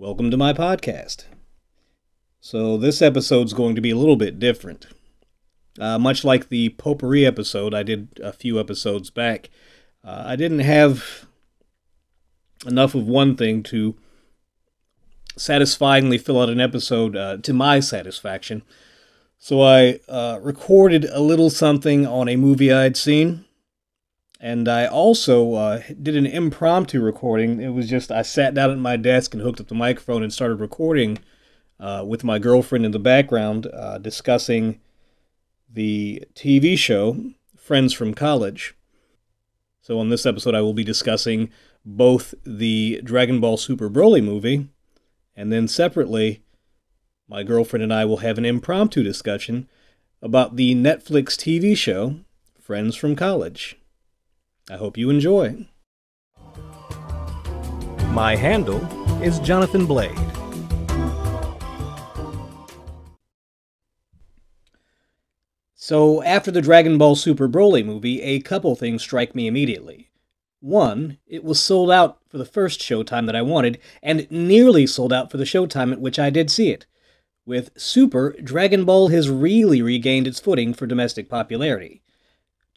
Welcome to my podcast. So, this episode's going to be a little bit different. Uh, much like the potpourri episode I did a few episodes back, uh, I didn't have enough of one thing to satisfyingly fill out an episode uh, to my satisfaction. So, I uh, recorded a little something on a movie I'd seen and I also uh, did an impromptu recording. It was just I sat down at my desk and hooked up the microphone and started recording uh, with my girlfriend in the background, uh, discussing the TV show Friends from College. So, on this episode, I will be discussing both the Dragon Ball Super Broly movie, and then separately, my girlfriend and I will have an impromptu discussion about the Netflix TV show Friends from College. I hope you enjoy. My handle is Jonathan Blade. So, after the Dragon Ball Super Broly movie, a couple things strike me immediately. One, it was sold out for the first showtime that I wanted, and nearly sold out for the showtime at which I did see it. With Super, Dragon Ball has really regained its footing for domestic popularity.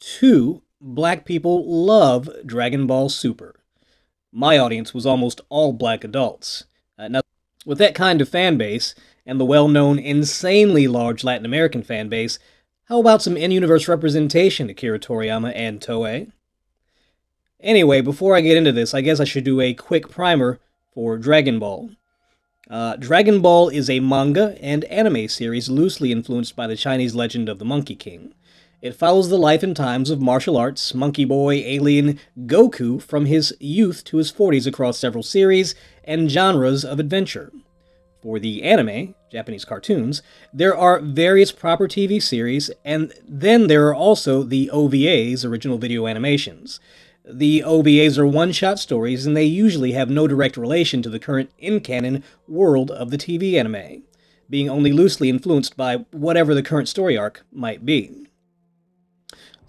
Two, black people love Dragon Ball Super. My audience was almost all black adults. Uh, now, with that kind of fan base, and the well known, insanely large Latin American fan base, how about some in universe representation to Akira Toriyama and Toei? Anyway, before I get into this, I guess I should do a quick primer for Dragon Ball. Uh, Dragon Ball is a manga and anime series loosely influenced by the Chinese legend of the Monkey King. It follows the life and times of martial arts, monkey boy, alien, Goku from his youth to his 40s across several series and genres of adventure. For the anime, Japanese cartoons, there are various proper TV series, and then there are also the OVAs, original video animations. The OVAs are one shot stories, and they usually have no direct relation to the current in canon world of the TV anime, being only loosely influenced by whatever the current story arc might be.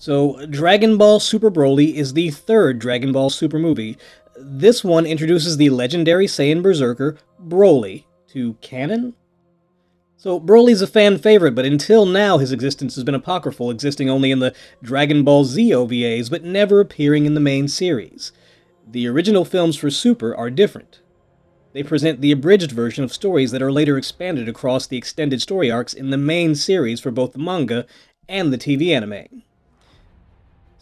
So, Dragon Ball Super Broly is the third Dragon Ball Super movie. This one introduces the legendary Saiyan Berserker, Broly, to canon? So, Broly's a fan favorite, but until now his existence has been apocryphal, existing only in the Dragon Ball Z OVAs, but never appearing in the main series. The original films for Super are different. They present the abridged version of stories that are later expanded across the extended story arcs in the main series for both the manga and the TV anime.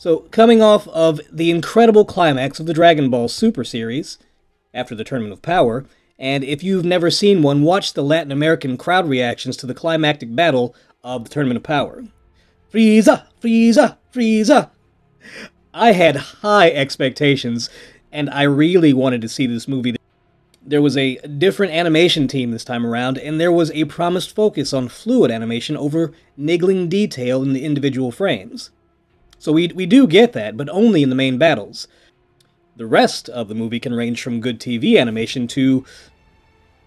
So, coming off of the incredible climax of the Dragon Ball Super series, after the Tournament of Power, and if you've never seen one, watch the Latin American crowd reactions to the climactic battle of the Tournament of Power. Frieza! Frieza! Frieza! I had high expectations, and I really wanted to see this movie. There was a different animation team this time around, and there was a promised focus on fluid animation over niggling detail in the individual frames. So we, we do get that, but only in the main battles. The rest of the movie can range from good TV animation to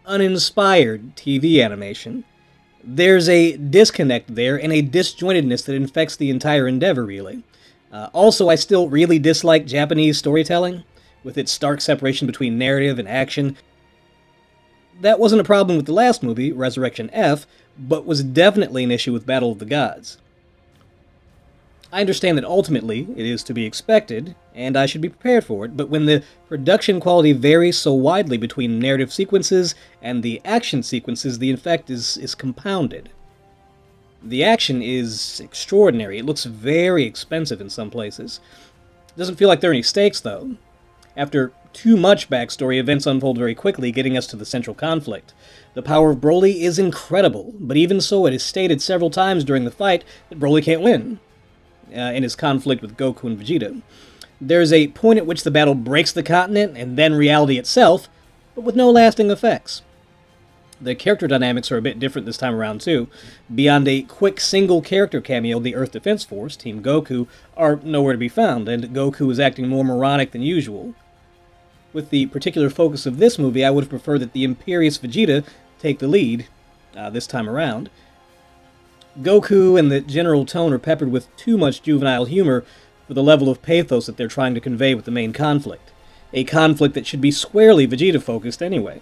uninspired TV animation. There's a disconnect there and a disjointedness that infects the entire endeavor, really. Uh, also, I still really dislike Japanese storytelling, with its stark separation between narrative and action. That wasn't a problem with the last movie, Resurrection F, but was definitely an issue with Battle of the Gods. I understand that ultimately it is to be expected, and I should be prepared for it, but when the production quality varies so widely between narrative sequences and the action sequences, the effect is, is compounded. The action is extraordinary. It looks very expensive in some places. It doesn't feel like there are any stakes, though. After too much backstory, events unfold very quickly, getting us to the central conflict. The power of Broly is incredible, but even so, it is stated several times during the fight that Broly can't win uh, in his conflict with Goku and Vegeta. There's a point at which the battle breaks the continent and then reality itself, but with no lasting effects. The character dynamics are a bit different this time around, too. Beyond a quick single character cameo, the Earth Defense Force, Team Goku, are nowhere to be found, and Goku is acting more moronic than usual. With the particular focus of this movie, I would have preferred that the Imperious Vegeta take the lead uh, this time around. Goku and the general tone are peppered with too much juvenile humor for the level of pathos that they're trying to convey with the main conflict. A conflict that should be squarely Vegeta focused anyway.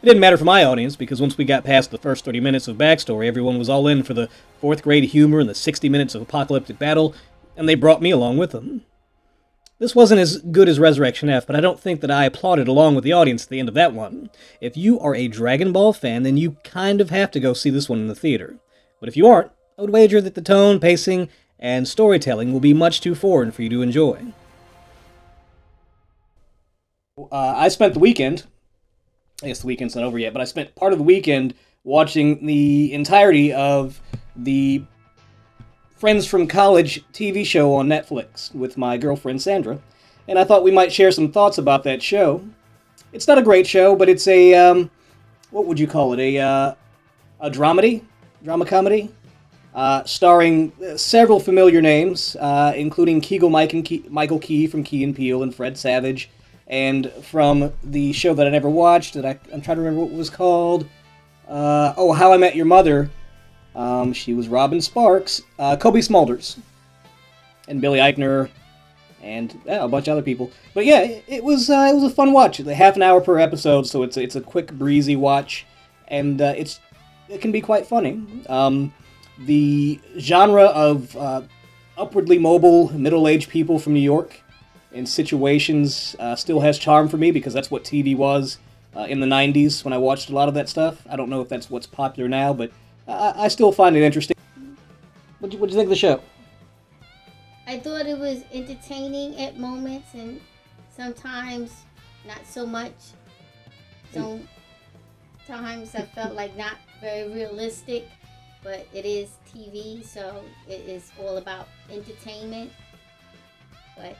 It didn't matter for my audience because once we got past the first 30 minutes of backstory, everyone was all in for the fourth grade humor and the 60 minutes of apocalyptic battle, and they brought me along with them. This wasn't as good as Resurrection F, but I don't think that I applauded along with the audience at the end of that one. If you are a Dragon Ball fan, then you kind of have to go see this one in the theater. But if you aren't, I would wager that the tone, pacing, and storytelling will be much too foreign for you to enjoy. Uh, I spent the weekend I guess the weekend's not over yet, but I spent part of the weekend watching the entirety of the Friends from College TV show on Netflix with my girlfriend Sandra, and I thought we might share some thoughts about that show. It's not a great show, but it's a um, what would you call it? A uh, a dramedy, drama comedy, uh, starring several familiar names, uh, including Keegan Mike and Michael Key from Key and Peele and Fred Savage and from the show that I never watched that I, I'm trying to remember what it was called. Uh, oh, How I Met Your Mother. Um, she was Robin Sparks, uh, Cobie Smulders, and Billy Eichner, and a bunch of other people. But yeah, it, it was uh, it was a fun watch. It's a half an hour per episode, so it's it's a quick, breezy watch, and uh, it's it can be quite funny. Um, the genre of uh, upwardly mobile, middle-aged people from New York in situations uh, still has charm for me because that's what TV was uh, in the 90s when I watched a lot of that stuff. I don't know if that's what's popular now, but I, I still find it interesting. What do you think of the show? I thought it was entertaining at moments and sometimes not so much. Sometimes I felt like not very realistic, but it is TV, so it is all about entertainment. But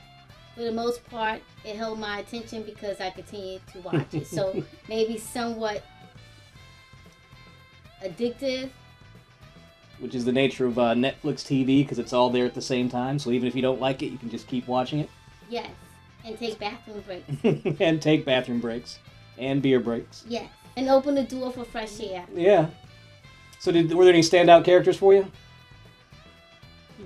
for the most part, it held my attention because I continued to watch it. So maybe somewhat addictive. Which is the nature of uh, Netflix TV because it's all there at the same time. So even if you don't like it, you can just keep watching it. Yes, and take bathroom breaks. and take bathroom breaks and beer breaks. Yes, and open the door for fresh air. Yeah. So did were there any standout characters for you?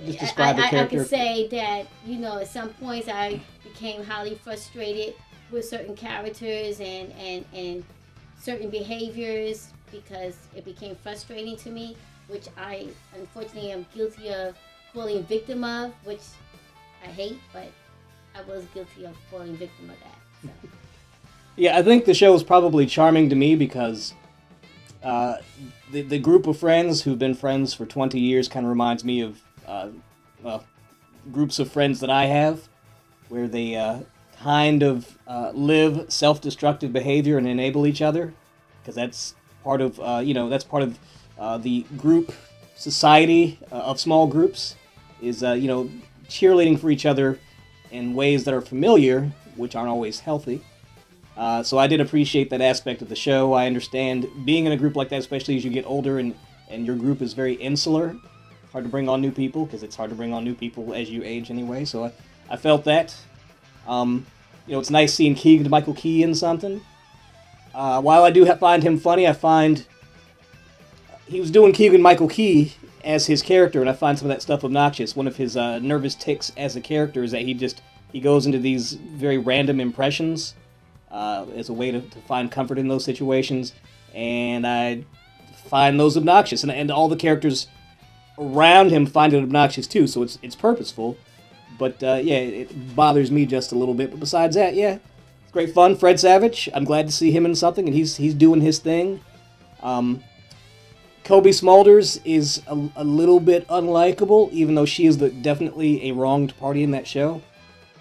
just describe I, I, I could say that you know at some points I became highly frustrated with certain characters and and and certain behaviors because it became frustrating to me, which I unfortunately am guilty of falling victim of, which I hate, but I was guilty of falling victim of that. So. Yeah, I think the show is probably charming to me because uh, the the group of friends who've been friends for twenty years kind of reminds me of uh, well, groups of friends that I have, where they uh, kind of uh, live self-destructive behavior and enable each other, because that's part of uh, you know that's part of uh, the group society uh, of small groups is uh, you know cheerleading for each other in ways that are familiar, which aren't always healthy. Uh, so I did appreciate that aspect of the show. I understand being in a group like that, especially as you get older and, and your group is very insular hard to bring on new people because it's hard to bring on new people as you age anyway. So I, I felt that. Um, you know, it's nice seeing Keegan Michael Key in something. Uh, while I do find him funny, I find he was doing Keegan Michael Key as his character, and I find some of that stuff obnoxious. One of his uh, nervous ticks as a character is that he just he goes into these very random impressions uh, as a way to, to find comfort in those situations, and I find those obnoxious. And, and all the characters around him find it obnoxious too. So it's it's purposeful. But uh, yeah, it bothers me just a little bit. But besides that, yeah, it's great fun. Fred Savage, I'm glad to see him in something, and he's he's doing his thing. Um, Cobie Smulders is a, a, little bit unlikable, even though she is the, definitely a wronged party in that show.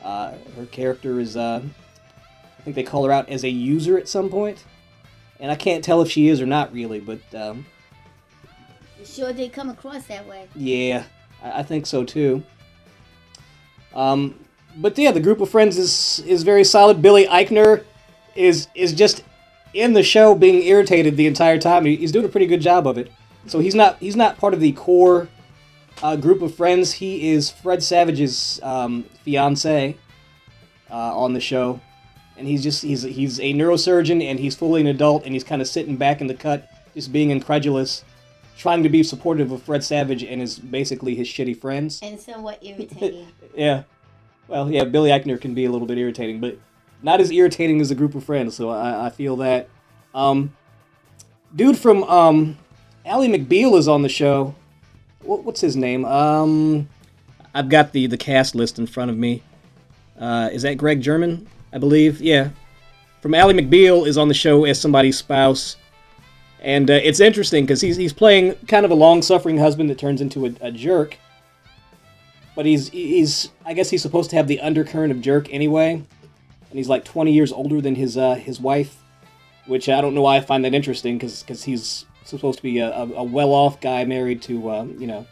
Uh, her character is, uh, I think they call her out as a user at some point, and I can't tell if she is or not really, but um, sure did come across that way. Yeah, I think so too. Um, but yeah, the group of friends is is very solid. Billy Eichner is is just in the show being irritated the entire time. He's doing a pretty good job of it. So he's not he's not part of the core uh, group of friends. He is Fred Savage's um, fiance uh, on the show, and he's just he's he's a neurosurgeon and he's fully an adult and he's kind of sitting back in the cut, just being incredulous trying to be supportive of Fred Savage and is basically his shitty friends. And somewhat irritating. yeah. Well, yeah, Billy Eichner can be a little bit irritating, but not as irritating as a group of friends, so I, I feel that. Um, dude from um, Ally McBeal is on the show. What, what's his name? Um, I've got the the cast list in front of me. Uh, is that Greg Germann? I believe. Yeah. From Ally McBeal is on the show as somebody's spouse. And uh, it's interesting because he's, he's playing kind of a long suffering husband that turns into a, a, jerk. But he's, he's, I guess he's supposed to have the undercurrent of jerk anyway. And he's like 20 years older than his, uh, his wife, which I don't know why I find that interesting because he's supposed to be a, a, a well off guy married to, uh, you know,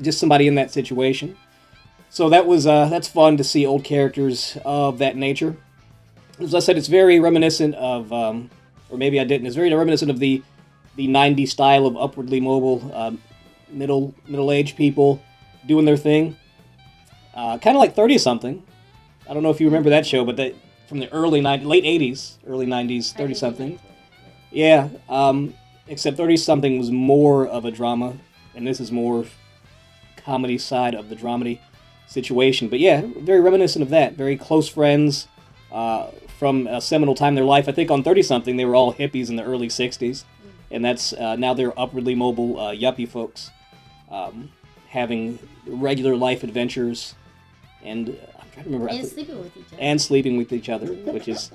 just somebody in that situation. So that was uh, that's fun to see old characters of that nature. As I said, it's very reminiscent of, um, or maybe I didn't. It's very reminiscent of the the '90s style of upwardly mobile, um, middle middle aged people doing their thing. Uh, kind of like Thirty Something. I don't know if you remember that show, but that from the early 90s, late '80s, early '90s, Thirty Something. Yeah, um, except Thirty Something was more of a drama, and this is more comedy side of the dramedy situation. But yeah, very reminiscent of that. Very close friends uh, from a seminal time in their life. I think on 30 something, they were all hippies in the early 60s. And that's uh, now they're upwardly mobile uh, yuppie folks um, having regular life adventures. And uh, I'm trying to remember. And sleeping with each other. And sleeping with each other, which is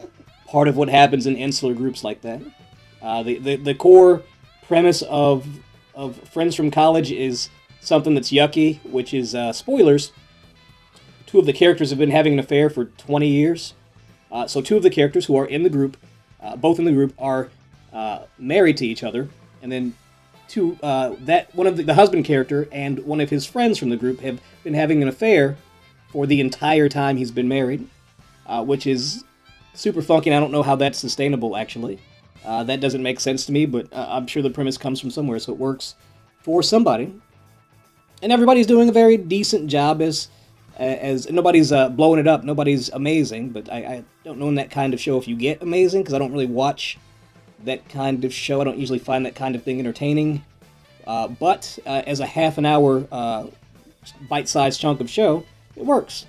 part of what happens in insular groups like that. Uh, the, the, the core premise of, of Friends from College is something that's yucky, which is uh, spoilers two of the characters have been having an affair for 20 years. Uh, so two of the characters who are in the group, uh, both in the group, are uh, married to each other, and then two uh, that one of the, the, husband character and one of his friends from the group have been having an affair for the entire time he's been married, uh, which is super funky. And I don't know how that's sustainable actually. Uh, that doesn't make sense to me, but I'm sure the premise comes from somewhere, so it works for somebody. And everybody's doing a very decent job as as nobody's uh, blowing it up, nobody's amazing, but I, I, don't know in that kind of show if you get amazing because I don't really watch that kind of show. I don't usually find that kind of thing entertaining. Uh, but uh, as a half an hour uh, bite-sized chunk of show, it works.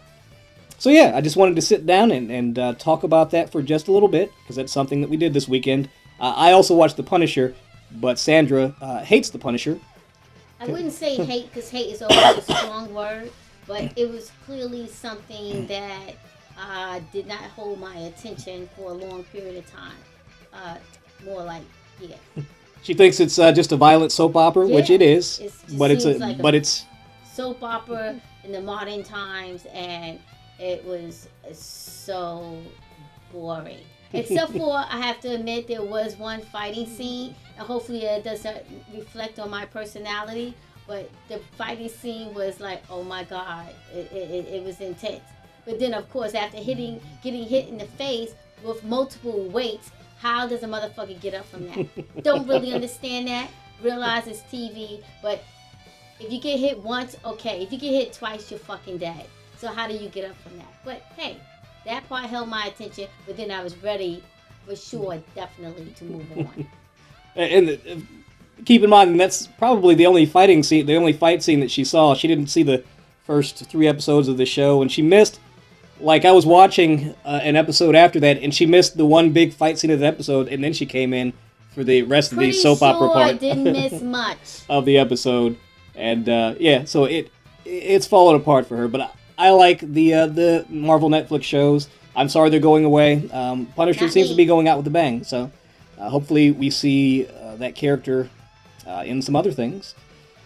So yeah, I just wanted to sit down and, and uh, talk about that for just a little bit because that's something that we did this weekend. Uh, I also watched The Punisher, but Sandra hates The Punisher. I wouldn't say hate because hate is always a strong word but it was clearly something that uh, did not hold my attention for a long period of time. Uh, more like, yeah. She thinks it's uh, just a violent soap opera, yeah. which it is, it but it's a, like but a it's soap opera in the modern times, and it was so boring. Except for, I have to admit, there was one fighting scene, and hopefully it doesn't reflect on my personality. But the fighting scene was like, oh my god, it, it, it was intense. But then, of course, after hitting, getting hit in the face with multiple weights, how does a motherfucker get up from that? Don't really understand that. Realize it's TV, but if you get hit once, okay. If you get hit twice, you're fucking dead. So how do you get up from that? But hey, that part held my attention. But then I was ready, for sure, definitely to move on. and keep in mind that's probably the only fighting scene, the only fight scene that she saw. She didn't see the first three episodes of the show, and she missed. Like I was watching uh, an episode after that, and she missed the one big fight scene of the episode, and then she came in for the rest Pretty of the soap sure opera part. I didn't miss much of the episode, and uh, yeah, so it it's fallen apart for her. But I, I like the uh, the Marvel Netflix shows. I'm sorry they're going away. Um, Punisher Not seems me. to be going out with a bang, so uh, hopefully we see uh, that character uh, in some other things.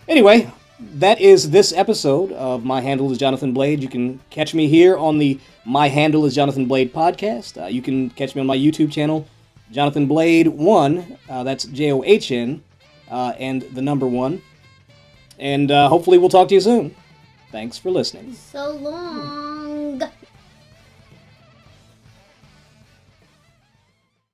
Anyway, that is this episode of My Handle is Jonathan Blade. You can catch me here on the My Handle is Jonathan Blade podcast. Uh, you can catch me on my YouTube channel, Jonathan Blade 1. Uh, that's J O H N, uh, and the number 1. And uh, hopefully, we'll talk to you soon. Thanks for listening. So long.